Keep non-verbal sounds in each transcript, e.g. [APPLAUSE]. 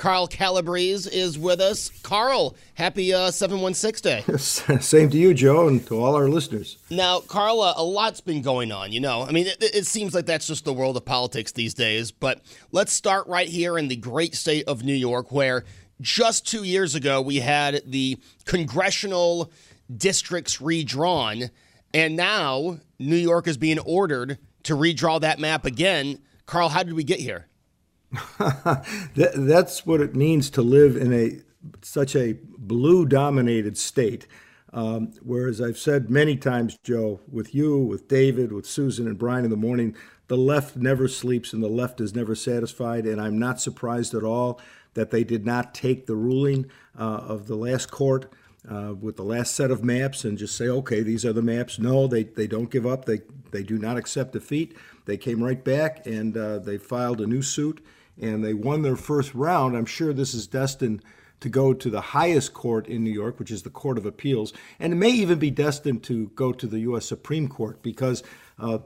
Carl Calabrese is with us. Carl, happy uh, 716 Day. [LAUGHS] Same to you, Joe, and to all our listeners. Now, Carl, uh, a lot's been going on, you know. I mean, it, it, seems like that's just the world of politics these days. But let's start right here in the great state of New York, where just two years ago we had the congressional districts redrawn. And now New York is being ordered to redraw that map again. Carl, how did we get here? [LAUGHS] that, that's what it means to live in a such a blue dominated state. Um, whereas I've said many times, Joe, with you, with David, with Susan and Brian in the morning, the left never sleeps and the left is never satisfied. And I'm not surprised at all that they did not take the ruling uh, of the last court uh, with the last set of maps and just say, okay, these are the maps. No, they, they don't give up. They, they do not accept defeat. They came right back and uh, they filed a new suit and they won their first round. I'm sure this is destined to go to the highest court in New York, which is the Court of Appeals, and it may even be destined to go to the U.S. Supreme Court because. Uh,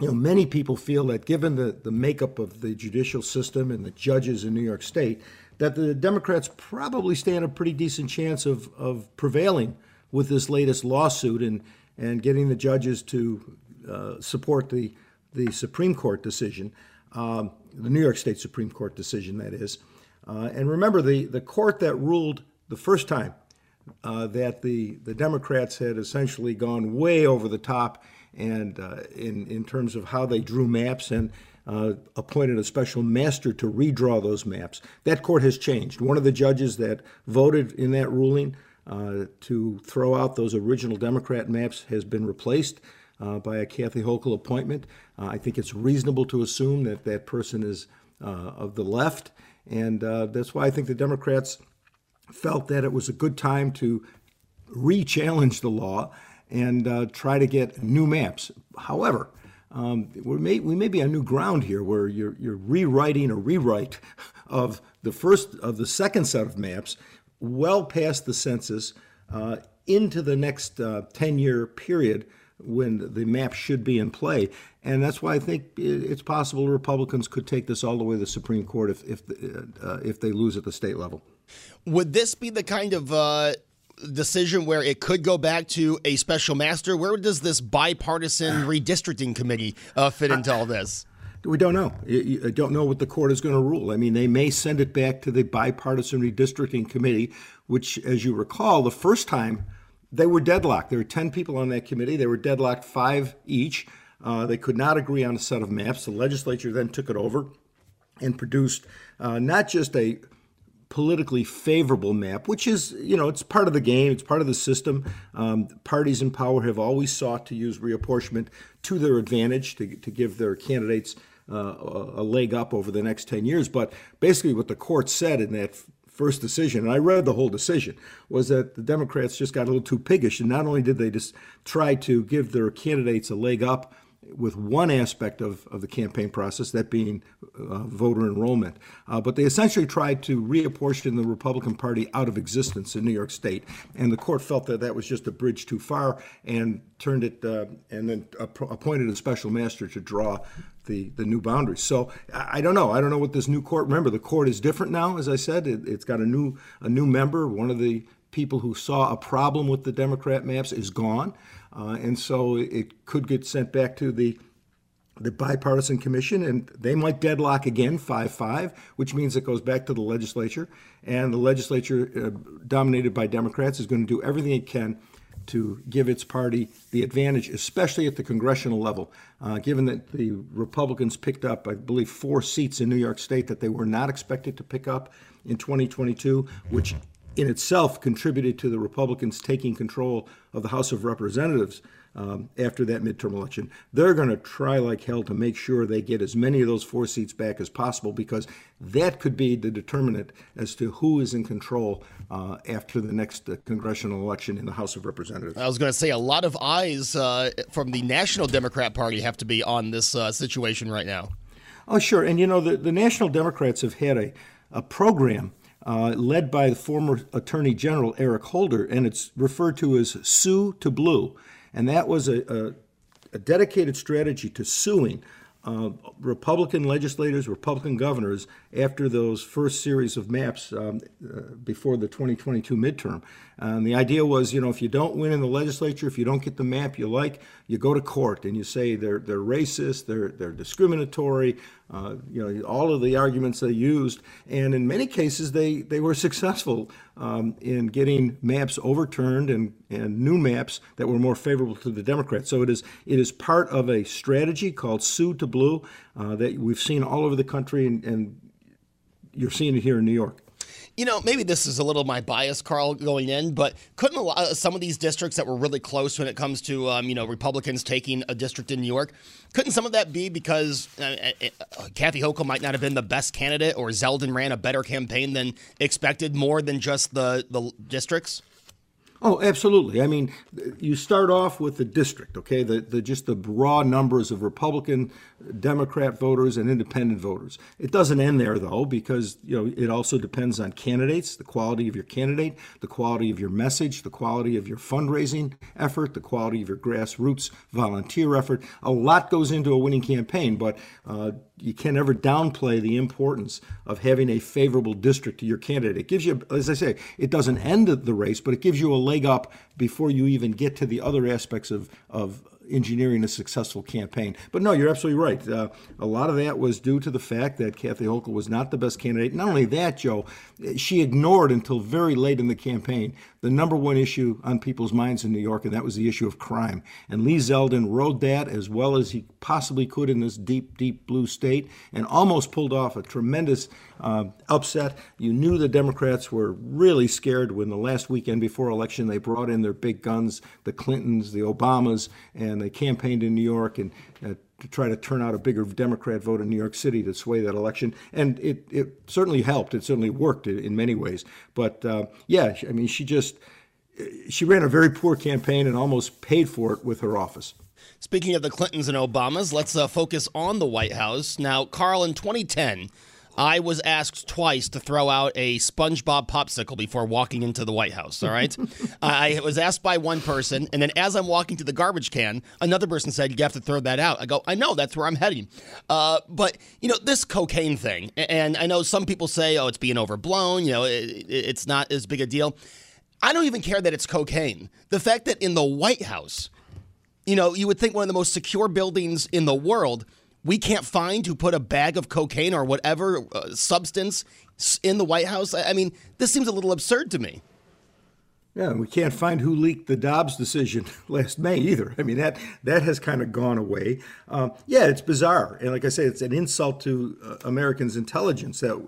you know, many people feel that given the, the makeup of the judicial system and the judges in New York State, that the Democrats probably stand a pretty decent chance of, of prevailing with this latest lawsuit and, and getting the judges to uh, support the, the Supreme Court decision. Um, the New York State Supreme Court decision, that is. Uh, and remember, the, the court that ruled the first time uh, that the, the Democrats had essentially gone way over the top and uh, in, in terms of how they drew maps and uh, appointed a special master to redraw those maps. That court has changed. One of the judges that voted in that ruling uh, to throw out those original Democrat maps has been replaced uh, by a Kathy Hochul appointment. Uh, I think it's reasonable to assume that that person is uh, of the left, and uh, that's why I think the Democrats felt that it was a good time to re challenge the law and uh, try to get new maps. However, um, we may we may be on new ground here, where you're you're rewriting a rewrite of the first of the second set of maps, well past the census, uh, into the next uh, ten year period when the map should be in play. And that's why I think it's possible Republicans could take this all the way to the Supreme Court if if uh, if they lose at the state level. Would this be the kind of uh, decision where it could go back to a special master? Where does this bipartisan [SIGHS] redistricting committee uh, fit into all this? We don't know. I don't know what the court is going to rule. I mean, they may send it back to the bipartisan redistricting committee, which, as you recall, the first time they were deadlocked. There were 10 people on that committee. They were deadlocked, five each. Uh, they could not agree on a set of maps. The legislature then took it over and produced uh, not just a politically favorable map, which is, you know, it's part of the game, it's part of the system. Um, parties in power have always sought to use reapportionment to their advantage to, to give their candidates uh, a, leg up over the next 10 years. But basically, what the court said in that first decision, and I read the whole decision, was that the Democrats just got a little too piggish. And not only did they just try to give their candidates a leg up with one aspect of, of the campaign process, that being uh, voter enrollment. Uh, but they essentially tried to reapportion the Republican Party out of existence in New York State. And the court felt that that was just a bridge too far and turned it, uh, and then appointed a special master to draw the, the new boundaries. So I, I, don't know. I don't know what this new court. Remember, the court is different now. As I said, it, has got a new a new member. One of the people who saw a problem with the Democrat maps is gone. Uh, and so it could get sent back to the the bipartisan commission, and they might deadlock again 5 5, which means it goes back to the legislature. And the legislature, uh, dominated by Democrats, is going to do everything it can to give its party the advantage, especially at the congressional level. Uh, given that the Republicans picked up, I believe, four seats in New York State that they were not expected to pick up in 2022, which in itself contributed to the Republicans taking control of the House of Representatives um, after that midterm election. They're going to try like hell to make sure they get as many of those four seats back as possible because that could be the determinant as to who is in control uh, after the next uh, congressional election in the House of Representatives. I was going to say a lot of eyes uh, from the National Democrat Party have to be on this uh, situation right now. Oh, sure. And you know, the, the National Democrats have had a, a program uh, led by the former Attorney General Eric Holder, and it's referred to as Sue to Blue. And that was a, a, a dedicated strategy to suing uh, Republican legislators, Republican governors, after those first series of maps um, uh, before the 2022 midterm. And the idea was, you know, if you don't win in the legislature, if you don't get the map you like, you go to court and you say they're they're racist, they're they're discriminatory, uh, you know, all of the arguments they used, and in many cases they they were successful um, in getting maps overturned and and new maps that were more favorable to the Democrats. So it is it is part of a strategy called Sue to Blue uh, that we've seen all over the country and, and you're seeing it here in New York you know, maybe this is a little my bias, Carl, going in, but couldn't lot, some of these districts that were really close when it comes to, um, you know, Republicans taking a district in New York, couldn't some of that be because uh, uh, uh, Kathy Hochul might not have been the best candidate or Zeldin ran a better campaign than expected more than just the, the districts? Oh, absolutely. I mean, you start off with the district, okay? The, the just the raw numbers of Republican, Democrat voters and independent voters. It doesn't end there though, because you know it also depends on candidates, the quality of your candidate, the quality of your message, the quality of your fundraising effort, the quality of your grassroots volunteer effort. A lot goes into a winning campaign, but uh, you can never downplay the importance of having a favorable district to your candidate. It gives you, as I say, it doesn't end the race, but it gives you a leg up before you even get to the other aspects of, of engineering a successful campaign. But no, you're absolutely right. Uh, a lot of that was due to the fact that Kathy Hochul was not the best candidate. Not only that, Joe, she ignored until very late in the campaign the number one issue on people's minds in New York, and that was the issue of crime. And Lee Zeldin rode that as well as he possibly could in this deep, deep blue state and almost pulled off a tremendous uh, upset. You knew the Democrats were really scared when the last weekend before election they brought in their big guns, the Clintons, the Obamas, and they campaigned in New York and uh, to try to turn out a bigger Democrat vote in New York City to sway that election. And it, it certainly helped. It certainly worked in many ways. But uh, yeah, I mean, she just she ran a very poor campaign and almost paid for it with her office. Speaking of the Clintons and Obamas, let's uh, focus on the White House. Now, Carl, in 2010, I was asked twice to throw out a SpongeBob popsicle before walking into the White House. All right. [LAUGHS] I was asked by one person, and then as I'm walking to the garbage can, another person said, You have to throw that out. I go, I know, that's where I'm heading. Uh, but, you know, this cocaine thing, and I know some people say, Oh, it's being overblown. You know, it, it's not as big a deal. I don't even care that it's cocaine. The fact that in the White House, you know, you would think one of the most secure buildings in the world we can't find who put a bag of cocaine or whatever uh, substance in the White House? I mean, this seems a little absurd to me. Yeah, we can't find who leaked the Dobbs decision [LAUGHS] last May either. I mean, that that has kind of gone away. Um, yeah, it's bizarre, and like I say, it's an insult to uh, Americans' intelligence that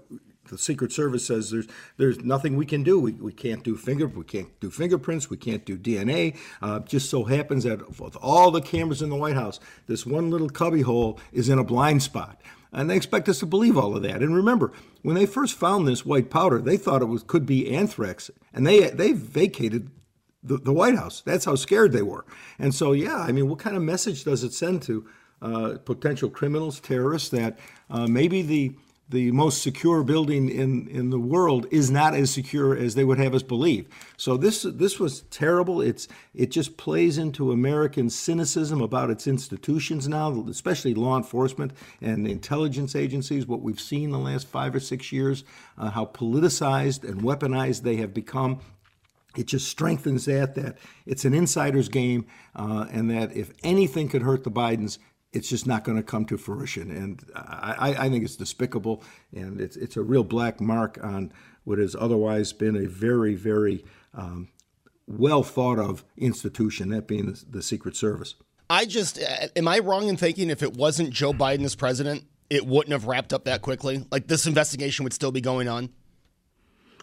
the Secret Service says there's there's nothing we can do. We, we can't do finger we can't do fingerprints. We can't do DNA. Uh, just so happens that with all the cameras in the White House, this one little cubbyhole is in a blind spot. And they expect us to believe all of that. And remember, when they first found this white powder, they thought it was could be anthrax, and they they vacated the, the White House. That's how scared they were. And so, yeah, I mean, what kind of message does it send to uh, potential criminals, terrorists, that uh, maybe the the most secure building in, in the world is not as secure as they would have us believe. So this this was terrible. It's it just plays into American cynicism about its institutions now, especially law enforcement and intelligence agencies. What we've seen the last five or six years, uh, how politicized and weaponized they have become. It just strengthens that that it's an insider's game, uh, and that if anything could hurt the Bidens, it's just not going to come to fruition. And I, I, think it's despicable, and it's it's a real black mark on what has otherwise been a very, very um, well thought of institution, that being the, the Secret Service. I just uh, am I wrong in thinking if it wasn't Joe Biden as president, it wouldn't have wrapped up that quickly? Like this investigation would still be going on?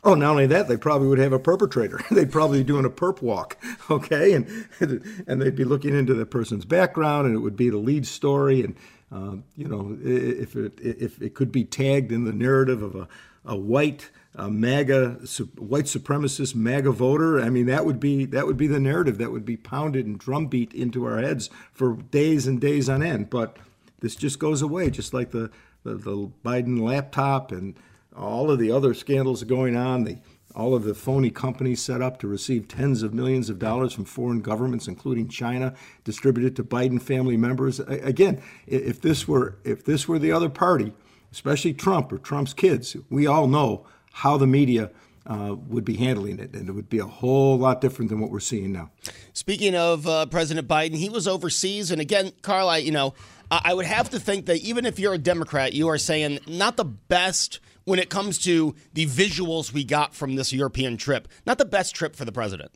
Oh, not only that, they probably would have a perpetrator. [LAUGHS] they'd probably be doing a perp walk, [LAUGHS] okay, and [LAUGHS] and they'd be looking into the person's background, and it would be the lead story, and uh, you know, if it if it could be tagged in the narrative of a a white a MAGA white supremacist MAGA voter. I mean, that would be that would be the narrative that would be pounded and drumbeat into our heads for days and days on end. But this just goes away, just like the the, the Biden laptop and all of the other scandals going on, the all of the phony companies set up to receive tens of millions of dollars from foreign governments, including China, distributed to Biden family members. Again, if this were if this were the other party, especially Trump or Trump's kids, we all know how the media uh, would be handling it, and it would be a whole lot different than what we're seeing now. Speaking of uh, President Biden, he was overseas, and again, Carl, I, you know, I would have to think that even if you're a Democrat, you are saying not the best when it comes to the visuals we got from this European trip. Not the best trip for the president.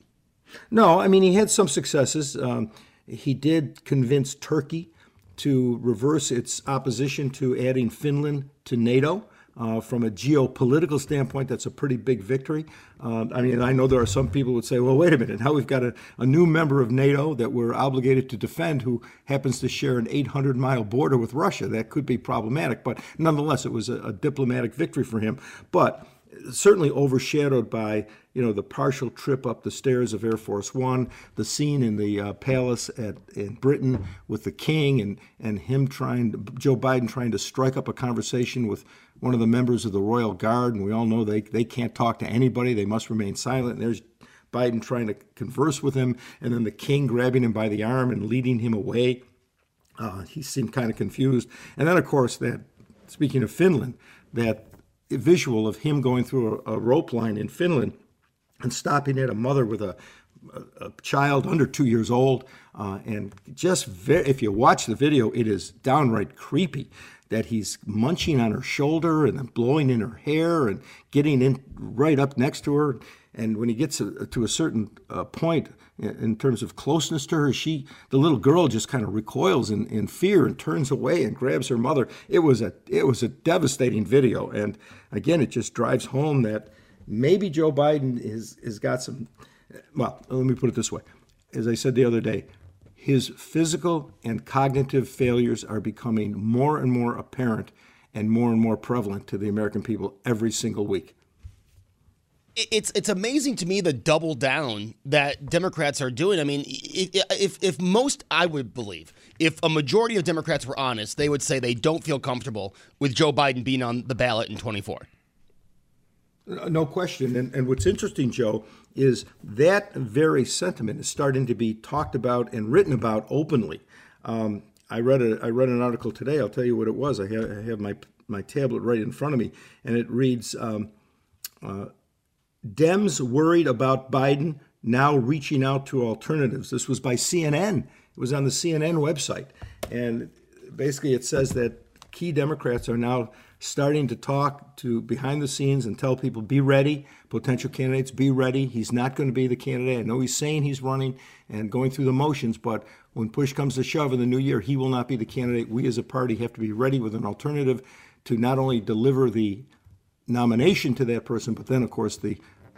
No, I mean, he had some successes. Um, he did convince Turkey to reverse its opposition to adding Finland to NATO. Uh, from a geopolitical standpoint, that's a pretty big victory. Uh, I mean, I know there are some people who would say, well, wait a minute, now we've got a, a new member of NATO that we're obligated to defend who happens to share an 800 mile border with Russia. That could be problematic, but nonetheless, it was a, a diplomatic victory for him. But certainly overshadowed by you know the partial trip up the stairs of Air Force One, the scene in the uh, palace at in Britain with the king, and and him trying Joe Biden trying to strike up a conversation with one of the members of the Royal Guard, and we all know they, they can't talk to anybody, they must remain silent. And there's Biden trying to converse with him, and then the king grabbing him by the arm and leading him away. Uh, he seemed kind of confused. And then, of course, that speaking of Finland, that visual of him going through a, a rope line in Finland and stopping at a mother with a, a, a child under two years old. Uh, and just if you watch the video, it is downright creepy that he's munching on her shoulder and then blowing in her hair and getting in right up next to her. And when he gets to a certain uh, point in terms of closeness to her, she, the little girl, just kind of recoils in, in fear and turns away and grabs her mother. It was a it was a devastating video, and again, it just drives home that maybe Joe Biden is has got some. Well, let me put it this way: as I said the other day, his physical and cognitive failures are becoming more and more apparent and more and more prevalent to the American people every single week. It's it's amazing to me the double down that Democrats are doing. I mean, if if most I would believe, if a majority of Democrats were honest, they would say they don't feel comfortable with Joe Biden being on the ballot in 24. No question. And, and what's interesting, Joe, is that very sentiment is starting to be talked about and written about openly. Um, I read a, I read an article today. I'll tell you what it was. I have, I have my my tablet right in front of me, and it reads: um, uh, Dems worried about Biden now reaching out to alternatives. This was by CNN. It was on the CNN website, and basically it says that key Democrats are now starting to talk to behind the scenes and tell people be ready. Potential candidates be ready. He's not going to be the candidate. I know he's saying he's running and going through the motions but when push comes to shove in the new year he will not be the candidate. We as a party have to be ready with an alternative to not only deliver the nomination to that person but then of course the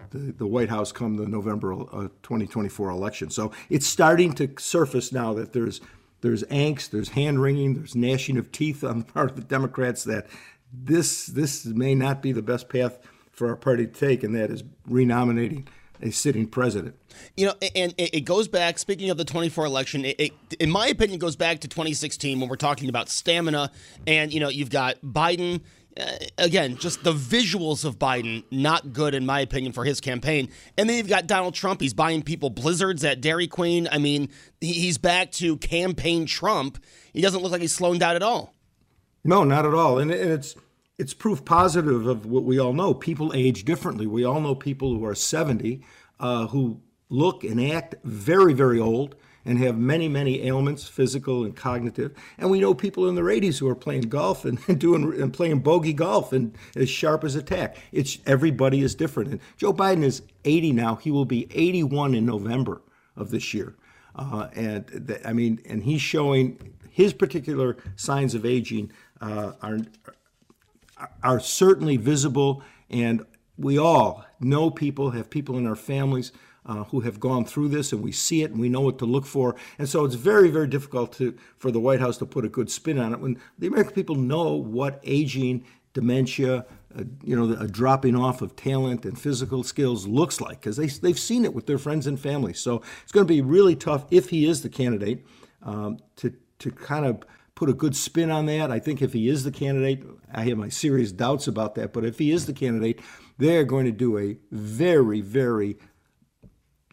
the, the White House come the November uh, 2024 election. So it's starting to surface now that there's there's angst, there's hand wringing, there's gnashing of teeth on the part of the Democrats that this this may not be the best path for our party to take, and that is renominating a sitting president. You know, and it goes back, speaking of the 24 election, it, it, in my opinion, goes back to 2016 when we're talking about stamina. And, you know, you've got Biden. Uh, again, just the visuals of Biden, not good, in my opinion, for his campaign. And then you've got Donald Trump. He's buying people blizzards at Dairy Queen. I mean, he's back to campaign Trump. He doesn't look like he's slowing down at all. No, not at all. And, and it's it's proof positive of what we all know. People age differently. We all know people who are 70 uh, who look and act very, very old and have many, many ailments, physical and cognitive. And we know people in their 80s who are playing golf and, [LAUGHS] doing and playing bogey golf and as sharp as a tack. It's everybody is different. And Joe Biden is 80 now. He will be 81 in November of this year. Uh, and th- I mean, and he's showing his particular signs of aging uh, are are certainly visible, and we all know people, have people in our families uh, who have gone through this, and we see it and we know what to look for. And so it's very, very difficult to, for the White House to put a good spin on it when the American people know what aging, dementia, uh, you know, a dropping off of talent and physical skills looks like because they, they've seen it with their friends and family. So it's going to be really tough if he is the candidate um, to, to kind of put a good spin on that. I think if he is the candidate, I have my serious doubts about that, but if he is the candidate, they're going to do a very, very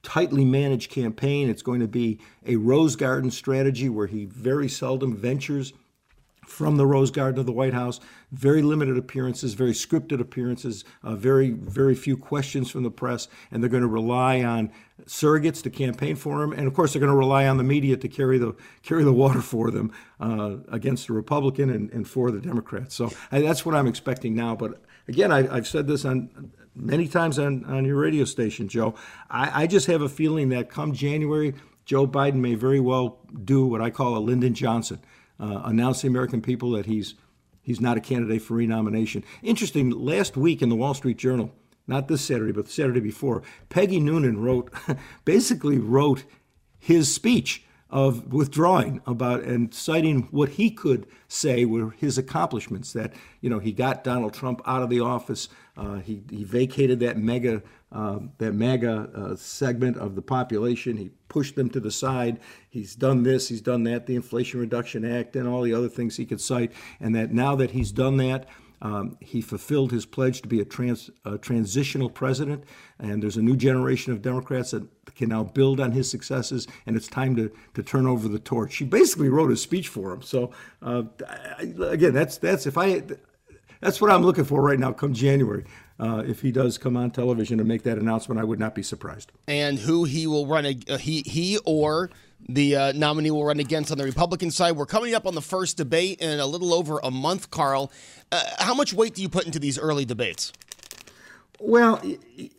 tightly managed campaign. It's going to be a rose garden strategy where he very seldom ventures from the Rose Garden of the White House. Very limited appearances, very scripted appearances, uh, very, very few questions from the press, and they're going to rely on surrogates to campaign for him, and of course they're going to rely on the media to carry the carry the water for them uh, against the Republican and, and for the Democrats. So I, that's what I'm expecting now. But again, I, have said this on many times on, on your radio station, Joe. I, I just have a feeling that come January, Joe Biden may very well do what I call a Lyndon Johnson uh, announce the American people that he's he's not a candidate for renomination. Interesting. Last week in the Wall Street Journal, not this Saturday, but the Saturday before, Peggy Noonan wrote, [LAUGHS] basically wrote his speech of withdrawing about and citing what he could say were his accomplishments. That you know he got Donald Trump out of the office. Uh, he he vacated that mega uh, that MAGA uh, segment of the population. He pushed them to the side. He's done this. He's done that. The Inflation Reduction Act and all the other things he could cite. And that now that he's done that. Um, he fulfilled his pledge to be a, trans, a, transitional president, and there's a new generation of Democrats that can now build on his successes, and it's time to, to turn over the torch. She basically wrote a speech for him. So uh, again, that's that's if I that's what I'm looking for right now. Come January, uh, if he does come on television and make that announcement, I would not be surprised. And who he will run, uh, he he or the uh, nominee will run against on the Republican side. We're coming up on the first debate in a little over a month, Carl. Uh, how much weight do you put into these early debates? Well,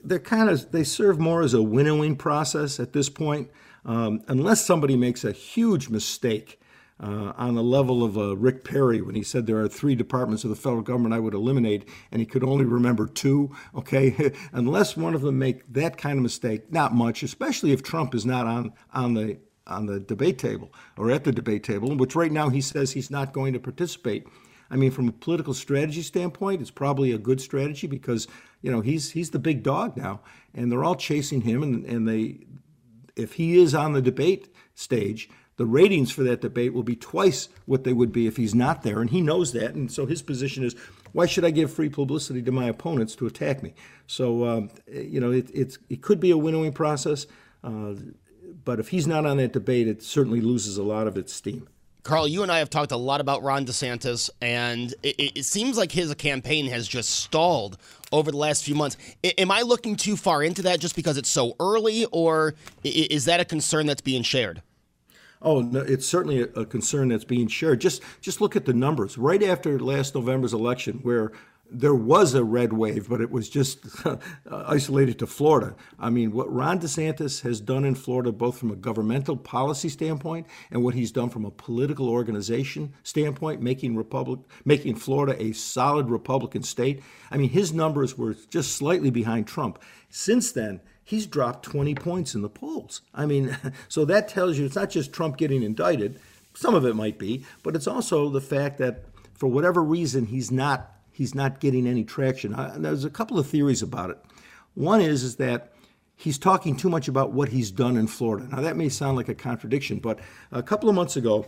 they're kind of they serve more as a winnowing process at this point, um, unless somebody makes a huge mistake. Uh, on the level of uh, Rick Perry when he said there are three departments of the federal government I would eliminate, and he could only remember two. Okay, [LAUGHS] unless one of them make that kind of mistake, not much, especially if Trump is not on on the on the debate table or at the debate table, which right now he says he's not going to participate. I mean, from a political strategy standpoint, it's probably a good strategy because you know he's he's the big dog now, and they're all chasing him, and, and they if he is on the debate stage, the ratings for that debate will be twice what they would be if he's not there, and he knows that, and so his position is. Why should I give free publicity to my opponents to attack me? So, um, you know, it, it's, it could be a winnowing process, uh, but if he's not on that debate, it certainly loses a lot of its steam. Carl, you and I have talked a lot about Ron DeSantis, and it, it, seems like his campaign has just stalled over the last few months. I, am I looking too far into that just because it's so early, or is that a concern that's being shared? Oh, no, it's certainly a, a concern that's being shared. Just just look at the numbers. Right after last November's election, where there was a red wave, but it was just [LAUGHS] isolated to Florida. I mean, what Ron DeSantis has done in Florida, both from a governmental policy standpoint and what he's done from a political organization standpoint, making Republic, making Florida a solid Republican state. I mean, his numbers were just slightly behind Trump. Since then, he's dropped 20 points in the polls. I mean, [LAUGHS] so that tells you it's not just Trump getting indicted. Some of it might be, but it's also the fact that for whatever reason he's not he's not getting any traction. Uh, there's a couple of theories about it. One is is that he's talking too much about what he's done in Florida. Now, that may sound like a contradiction, but a couple of months ago,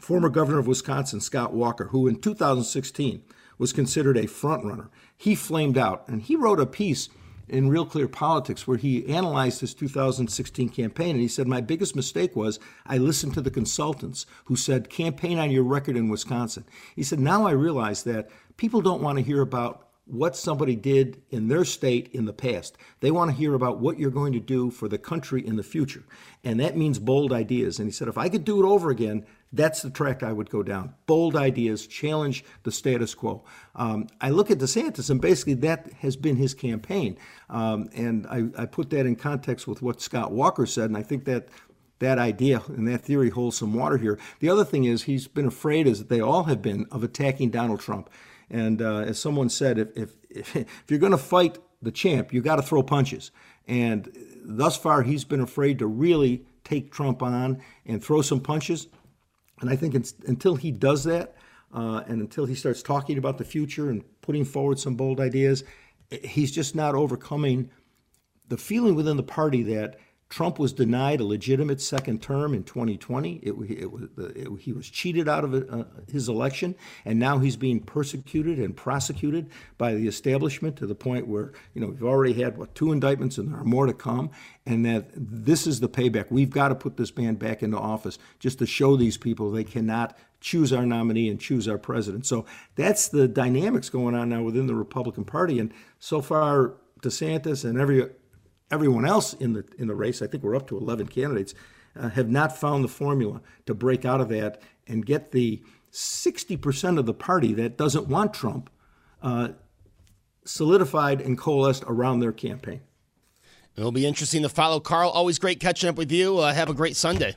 former governor of Wisconsin, Scott Walker, who in 2016 was considered a frontrunner, he flamed out and he wrote a piece in Real Clear Politics where he analyzed his 2016 campaign and he said, My biggest mistake was I listened to the consultants who said, campaign on your record in Wisconsin. He said, Now I realize that people don't want to hear about what somebody did in their state in the past. They want to hear about what you're going to do for the country in the future. And that means bold ideas. And he said, if I could do it over again, that's the track I would go down. Bold ideas, challenge the status quo. Um, I look at DeSantis, and basically that has been his campaign. Um, and I, I put that in context with what Scott Walker said, and I think that that idea and that theory holds some water here. The other thing is he's been afraid, as they all have been, of attacking Donald Trump. And uh, as someone said, if, if, if you're going to fight the champ, you got to throw punches. And thus far, he's been afraid to really take Trump on and throw some punches. And I think until he does that, uh, and until he starts talking about the future and putting forward some bold ideas, he's just not overcoming the feeling within the party that Trump was denied a legitimate second term in 2020. It, it, it, he was cheated out of uh, his election, and now he's being persecuted and prosecuted by the establishment to the point where you know we've already had what two indictments and there are more to come, and that this is the payback. We've got to put this man back into office just to show these people they cannot choose our nominee and choose our president. So that's the dynamics going on now within the Republican Party, and so far DeSantis and every everyone else in the in the race, I think we're up to 11 candidates, uh, have not found the formula to break out of that and get the 60% of the party that doesn't want Trump uh, solidified and coalesced around their campaign. It'll be interesting to follow. Carl, always great catching up with you. Uh, have a great Sunday.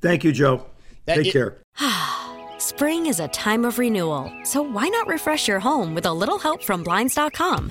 Thank you, Joe. That Take it- care. [SIGHS] Spring is a time of renewal, so why not refresh your home with a little help from Blinds.com?